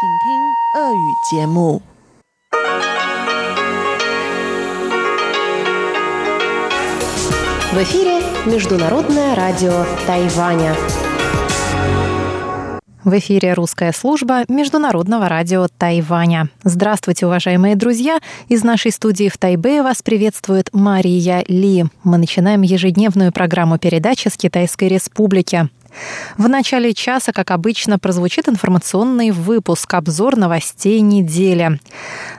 В эфире Международное радио Тайваня. В эфире русская служба Международного радио Тайваня. Здравствуйте, уважаемые друзья! Из нашей студии в Тайбе вас приветствует Мария Ли. Мы начинаем ежедневную программу передачи с Китайской Республики. В начале часа, как обычно, прозвучит информационный выпуск «Обзор новостей недели».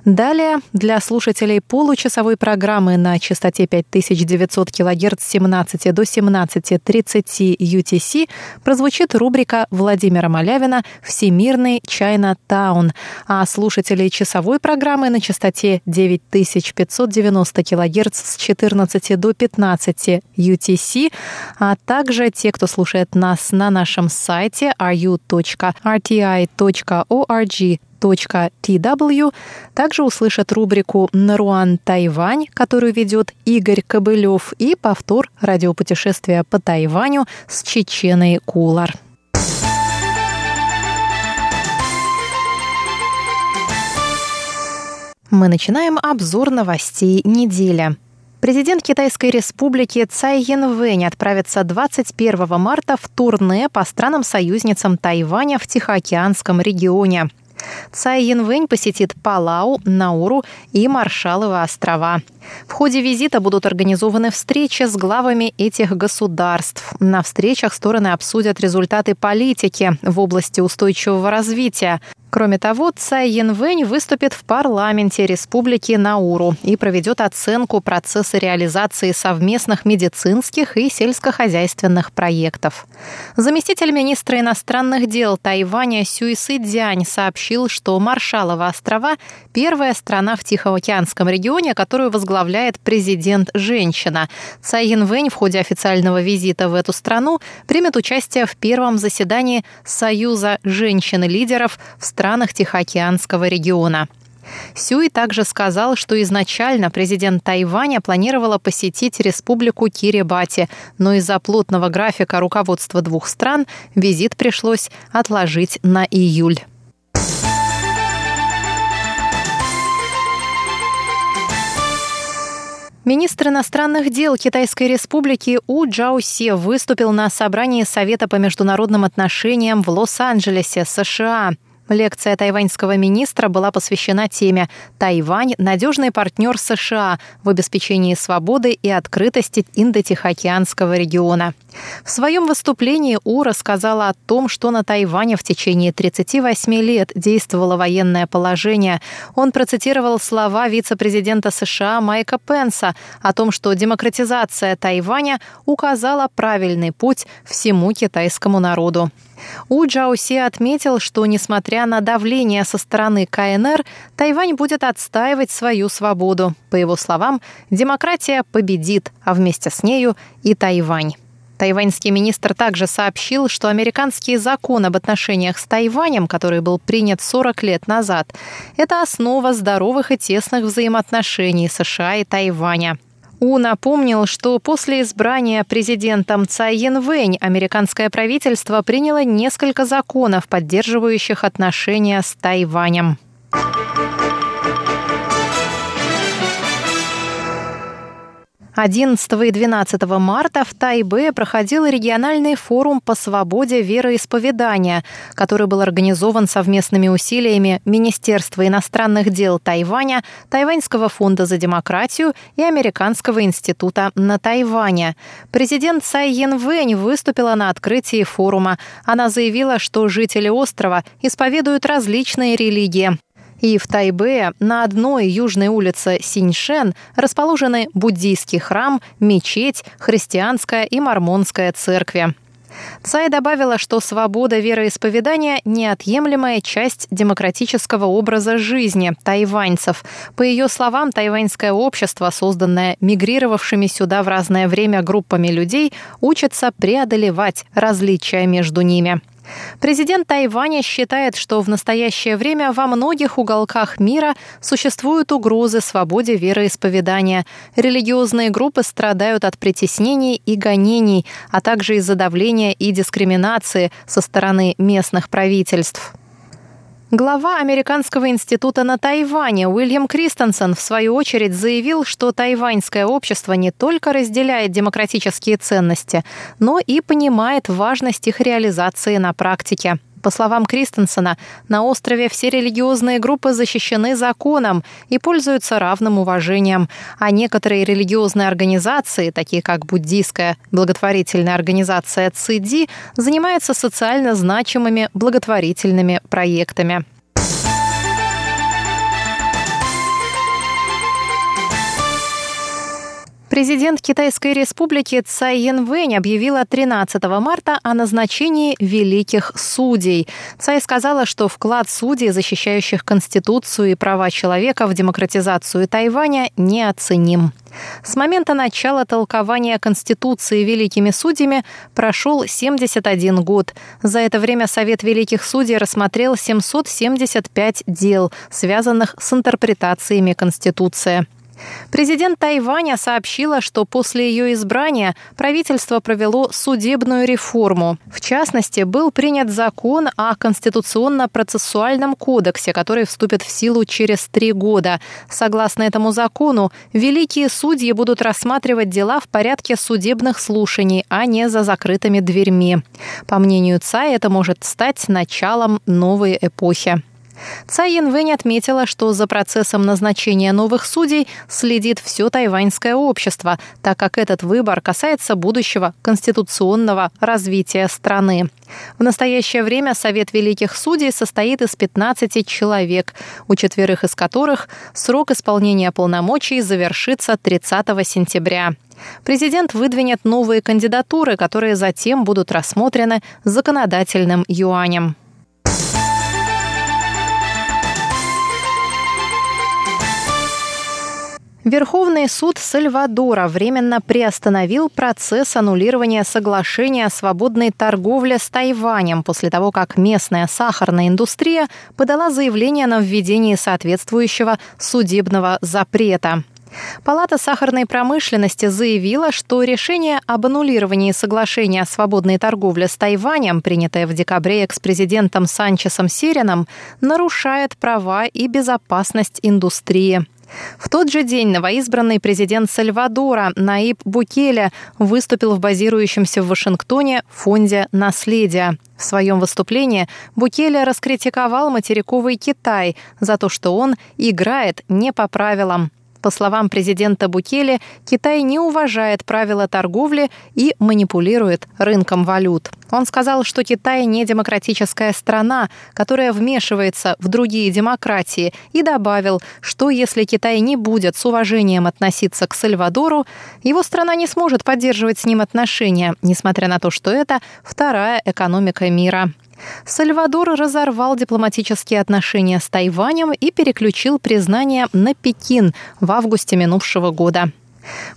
Далее для слушателей получасовой программы на частоте 5900 кГц с 17 до 17.30 UTC прозвучит рубрика Владимира Малявина «Всемирный Чайна Таун», а слушателей часовой программы на частоте 9590 кГц с 14 до 15 UTC, а также те, кто слушает нас нас на нашем сайте ru.rti.org.tw также услышат рубрику «Наруан Тайвань», которую ведет Игорь Кобылев, и повтор радиопутешествия по Тайваню с Чеченой Кулар. Мы начинаем обзор новостей недели. Президент Китайской республики Цай Янвэнь отправится 21 марта в турне по странам-союзницам Тайваня в Тихоокеанском регионе. Цай Янвэнь посетит Палау, Науру и Маршаловы острова. В ходе визита будут организованы встречи с главами этих государств. На встречах стороны обсудят результаты политики в области устойчивого развития, Кроме того, Цай Янвэнь выступит в парламенте Республики Науру и проведет оценку процесса реализации совместных медицинских и сельскохозяйственных проектов. Заместитель министра иностранных дел Тайваня Сюйсы Дзянь сообщил, что Маршалова острова – первая страна в Тихоокеанском регионе, которую возглавляет президент-женщина. Цай Янвэнь в ходе официального визита в эту страну примет участие в первом заседании Союза женщин-лидеров в стране странах Тихоокеанского региона. Сюй также сказал, что изначально президент Тайваня планировала посетить республику Кирибати, но из-за плотного графика руководства двух стран визит пришлось отложить на июль. Министр иностранных дел Китайской республики У Джауси выступил на собрании Совета по международным отношениям в Лос-Анджелесе, США. Лекция тайваньского министра была посвящена теме «Тайвань – надежный партнер США в обеспечении свободы и открытости Индо-Тихоокеанского региона». В своем выступлении У рассказала о том, что на Тайване в течение 38 лет действовало военное положение. Он процитировал слова вице-президента США Майка Пенса о том, что демократизация Тайваня указала правильный путь всему китайскому народу. У Джауси отметил, что, несмотря на давление со стороны КНР, Тайвань будет отстаивать свою свободу. По его словам, демократия победит, а вместе с нею и Тайвань. Тайваньский министр также сообщил, что американский закон об отношениях с Тайванем, который был принят 40 лет назад, это основа здоровых и тесных взаимоотношений США и Тайваня. У напомнил, что после избрания президентом Цай Янвэнь американское правительство приняло несколько законов, поддерживающих отношения с Тайванем. 11 и 12 марта в Тайбе проходил региональный форум по свободе вероисповедания, который был организован совместными усилиями Министерства иностранных дел Тайваня, Тайваньского фонда за демократию и Американского института на Тайване. Президент Цай Янвэнь выступила на открытии форума. Она заявила, что жители острова исповедуют различные религии. И в Тайбе на одной южной улице Синьшен расположены буддийский храм, мечеть, христианская и мормонская церкви. Цай добавила, что свобода вероисповедания – неотъемлемая часть демократического образа жизни тайваньцев. По ее словам, тайваньское общество, созданное мигрировавшими сюда в разное время группами людей, учится преодолевать различия между ними. Президент Тайваня считает, что в настоящее время во многих уголках мира существуют угрозы свободе вероисповедания. Религиозные группы страдают от притеснений и гонений, а также из-за давления и дискриминации со стороны местных правительств. Глава Американского института на Тайване Уильям Кристенсен в свою очередь заявил, что тайваньское общество не только разделяет демократические ценности, но и понимает важность их реализации на практике. По словам Кристенсена, на острове все религиозные группы защищены законом и пользуются равным уважением, а некоторые религиозные организации, такие как буддийская благотворительная организация ЦИДИ, занимаются социально значимыми благотворительными проектами. Президент Китайской республики Цай Янвэнь объявила 13 марта о назначении великих судей. Цай сказала, что вклад судей, защищающих Конституцию и права человека в демократизацию Тайваня, неоценим. С момента начала толкования Конституции великими судьями прошел 71 год. За это время Совет великих судей рассмотрел 775 дел, связанных с интерпретациями Конституции. Президент Тайваня сообщила, что после ее избрания правительство провело судебную реформу. В частности, был принят закон о Конституционно-процессуальном кодексе, который вступит в силу через три года. Согласно этому закону, великие судьи будут рассматривать дела в порядке судебных слушаний, а не за закрытыми дверьми. По мнению ЦА, это может стать началом новой эпохи. Цай Янвэнь отметила, что за процессом назначения новых судей следит все тайваньское общество, так как этот выбор касается будущего конституционного развития страны. В настоящее время Совет Великих Судей состоит из 15 человек, у четверых из которых срок исполнения полномочий завершится 30 сентября. Президент выдвинет новые кандидатуры, которые затем будут рассмотрены законодательным юанем. Верховный суд Сальвадора временно приостановил процесс аннулирования соглашения о свободной торговле с Тайванем после того, как местная сахарная индустрия подала заявление на введение соответствующего судебного запрета. Палата сахарной промышленности заявила, что решение об аннулировании соглашения о свободной торговле с Тайванем, принятое в декабре экс-президентом Санчесом Сирином, нарушает права и безопасность индустрии. В тот же день новоизбранный президент Сальвадора Наиб Букеля выступил в базирующемся в Вашингтоне фонде «Наследие». В своем выступлении Букеля раскритиковал материковый Китай за то, что он играет не по правилам. По словам президента Букели, Китай не уважает правила торговли и манипулирует рынком валют. Он сказал, что Китай не демократическая страна, которая вмешивается в другие демократии, и добавил, что если Китай не будет с уважением относиться к Сальвадору, его страна не сможет поддерживать с ним отношения, несмотря на то, что это вторая экономика мира. Сальвадор разорвал дипломатические отношения с Тайванем и переключил признание на Пекин в августе минувшего года.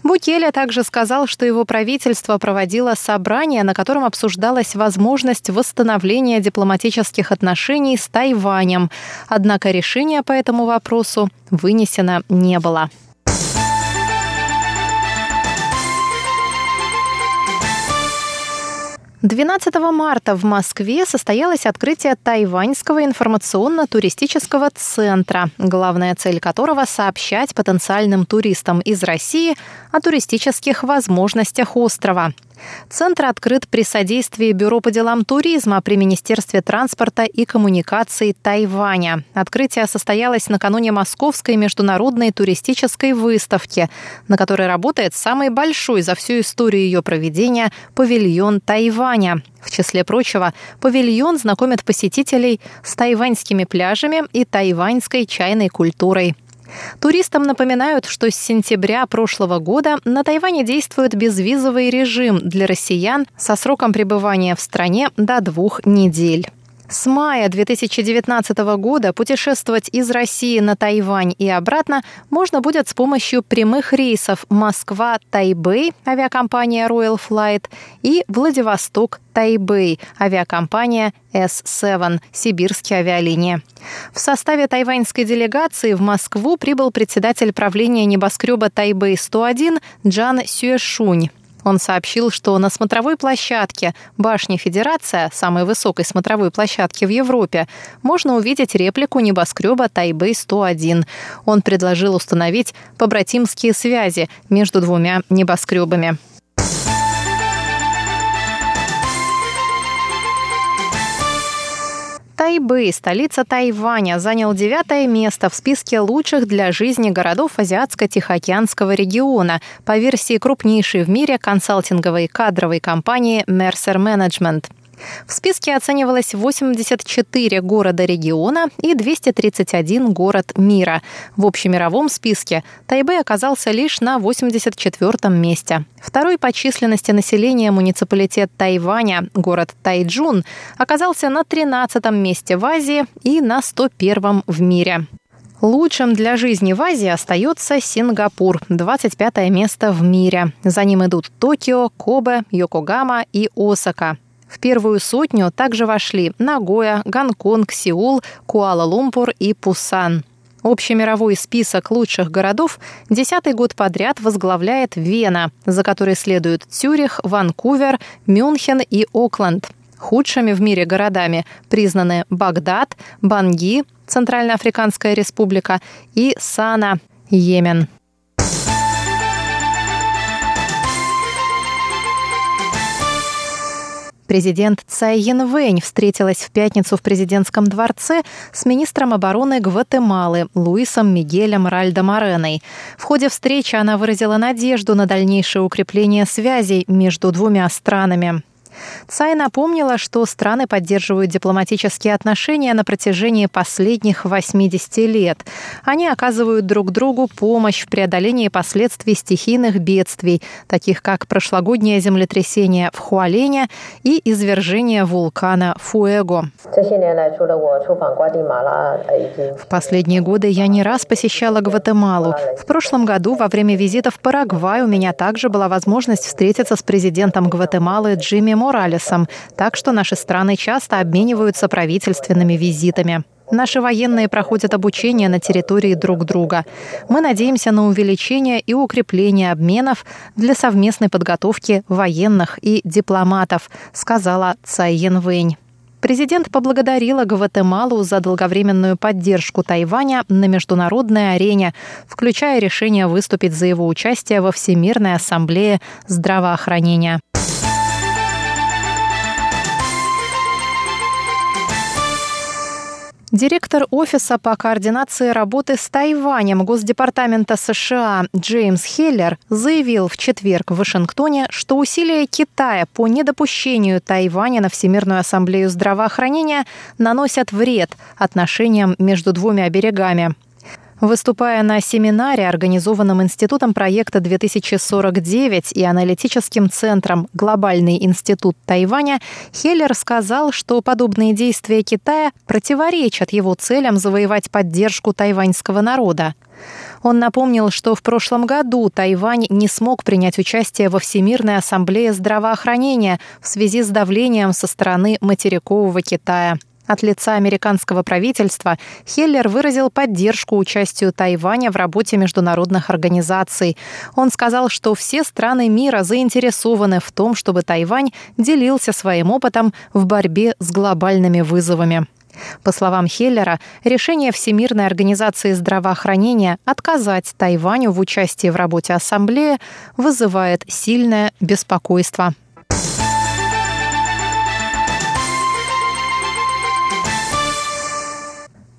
Букеля также сказал, что его правительство проводило собрание, на котором обсуждалась возможность восстановления дипломатических отношений с Тайванем. Однако решения по этому вопросу вынесено не было. 12 марта в Москве состоялось открытие Тайваньского информационно-туристического центра, главная цель которого – сообщать потенциальным туристам из России о туристических возможностях острова. Центр открыт при содействии Бюро по делам туризма при Министерстве транспорта и коммуникаций Тайваня. Открытие состоялось накануне Московской международной туристической выставки, на которой работает самый большой за всю историю ее проведения павильон Тайваня. В числе прочего, павильон знакомит посетителей с тайваньскими пляжами и тайваньской чайной культурой. Туристам напоминают, что с сентября прошлого года на Тайване действует безвизовый режим для россиян со сроком пребывания в стране до двух недель. С мая 2019 года путешествовать из России на Тайвань и обратно можно будет с помощью прямых рейсов Москва-Тайбэй, авиакомпания Royal Flight, и Владивосток-Тайбэй, авиакомпания S7, сибирские авиалинии. В составе тайваньской делегации в Москву прибыл председатель правления небоскреба Тайбэй-101 Джан Сюэшунь. Он сообщил, что на смотровой площадке башни Федерация, самой высокой смотровой площадки в Европе, можно увидеть реплику небоскреба Тайбэй-101. Он предложил установить побратимские связи между двумя небоскребами. Тайбэй, столица Тайваня, занял девятое место в списке лучших для жизни городов Азиатско-Тихоокеанского региона по версии крупнейшей в мире консалтинговой кадровой компании Mercer Management. В списке оценивалось 84 города региона и 231 город мира. В общемировом списке Тайбэй оказался лишь на 84 месте. Второй по численности населения муниципалитет Тайваня, город Тайджун, оказался на 13 месте в Азии и на 101 в мире. Лучшим для жизни в Азии остается Сингапур, 25 место в мире. За ним идут Токио, Кобе, Йокогама и Осака. В первую сотню также вошли Нагоя, Гонконг, Сеул, Куала-Лумпур и Пусан. Общемировой список лучших городов десятый год подряд возглавляет Вена, за которой следуют Цюрих, Ванкувер, Мюнхен и Окленд. Худшими в мире городами признаны Багдад, Банги, Центральноафриканская республика и Сана, Йемен. Президент Цай Янвэнь встретилась в пятницу в президентском дворце с министром обороны Гватемалы Луисом Мигелем Ральдо Мореной. В ходе встречи она выразила надежду на дальнейшее укрепление связей между двумя странами. Цай напомнила, что страны поддерживают дипломатические отношения на протяжении последних 80 лет. Они оказывают друг другу помощь в преодолении последствий стихийных бедствий, таких как прошлогоднее землетрясение в Хуалене и извержение вулкана Фуэго. В последние годы я не раз посещала Гватемалу. В прошлом году во время визита в Парагвай у меня также была возможность встретиться с президентом Гватемалы Джимми Моралесом, так что наши страны часто обмениваются правительственными визитами. Наши военные проходят обучение на территории друг друга. Мы надеемся на увеличение и укрепление обменов для совместной подготовки военных и дипломатов, сказала Цай Янвэнь. Президент поблагодарила Гватемалу за долговременную поддержку Тайваня на международной арене, включая решение выступить за его участие во Всемирной ассамблее здравоохранения. Директор Офиса по координации работы с Тайванем Госдепартамента США Джеймс Хеллер заявил в четверг в Вашингтоне, что усилия Китая по недопущению Тайваня на Всемирную ассамблею здравоохранения наносят вред отношениям между двумя берегами. Выступая на семинаре, организованном Институтом проекта 2049 и аналитическим центром «Глобальный институт Тайваня», Хеллер сказал, что подобные действия Китая противоречат его целям завоевать поддержку тайваньского народа. Он напомнил, что в прошлом году Тайвань не смог принять участие во Всемирной ассамблее здравоохранения в связи с давлением со стороны материкового Китая. От лица американского правительства Хеллер выразил поддержку участию Тайваня в работе международных организаций. Он сказал, что все страны мира заинтересованы в том, чтобы Тайвань делился своим опытом в борьбе с глобальными вызовами. По словам Хеллера, решение Всемирной организации здравоохранения отказать Тайваню в участии в работе Ассамблеи вызывает сильное беспокойство.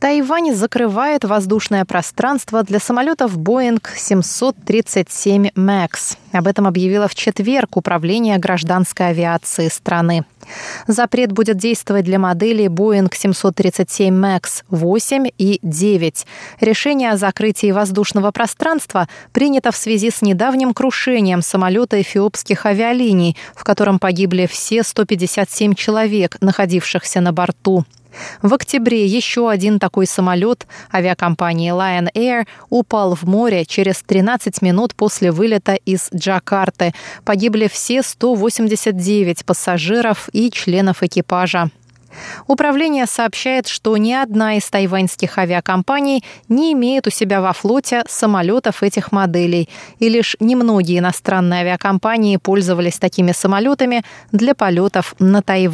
Тайвань закрывает воздушное пространство для самолетов Boeing 737 MAX. Об этом объявило в четверг Управление гражданской авиации страны. Запрет будет действовать для моделей Boeing 737 MAX 8 и 9. Решение о закрытии воздушного пространства принято в связи с недавним крушением самолета эфиопских авиалиний, в котором погибли все 157 человек, находившихся на борту. В октябре еще один такой самолет авиакомпании Lion Air упал в море через 13 минут после вылета из Джакарты. Погибли все 189 пассажиров и членов экипажа. Управление сообщает, что ни одна из тайваньских авиакомпаний не имеет у себя во флоте самолетов этих моделей, и лишь немногие иностранные авиакомпании пользовались такими самолетами для полетов на Тайвань.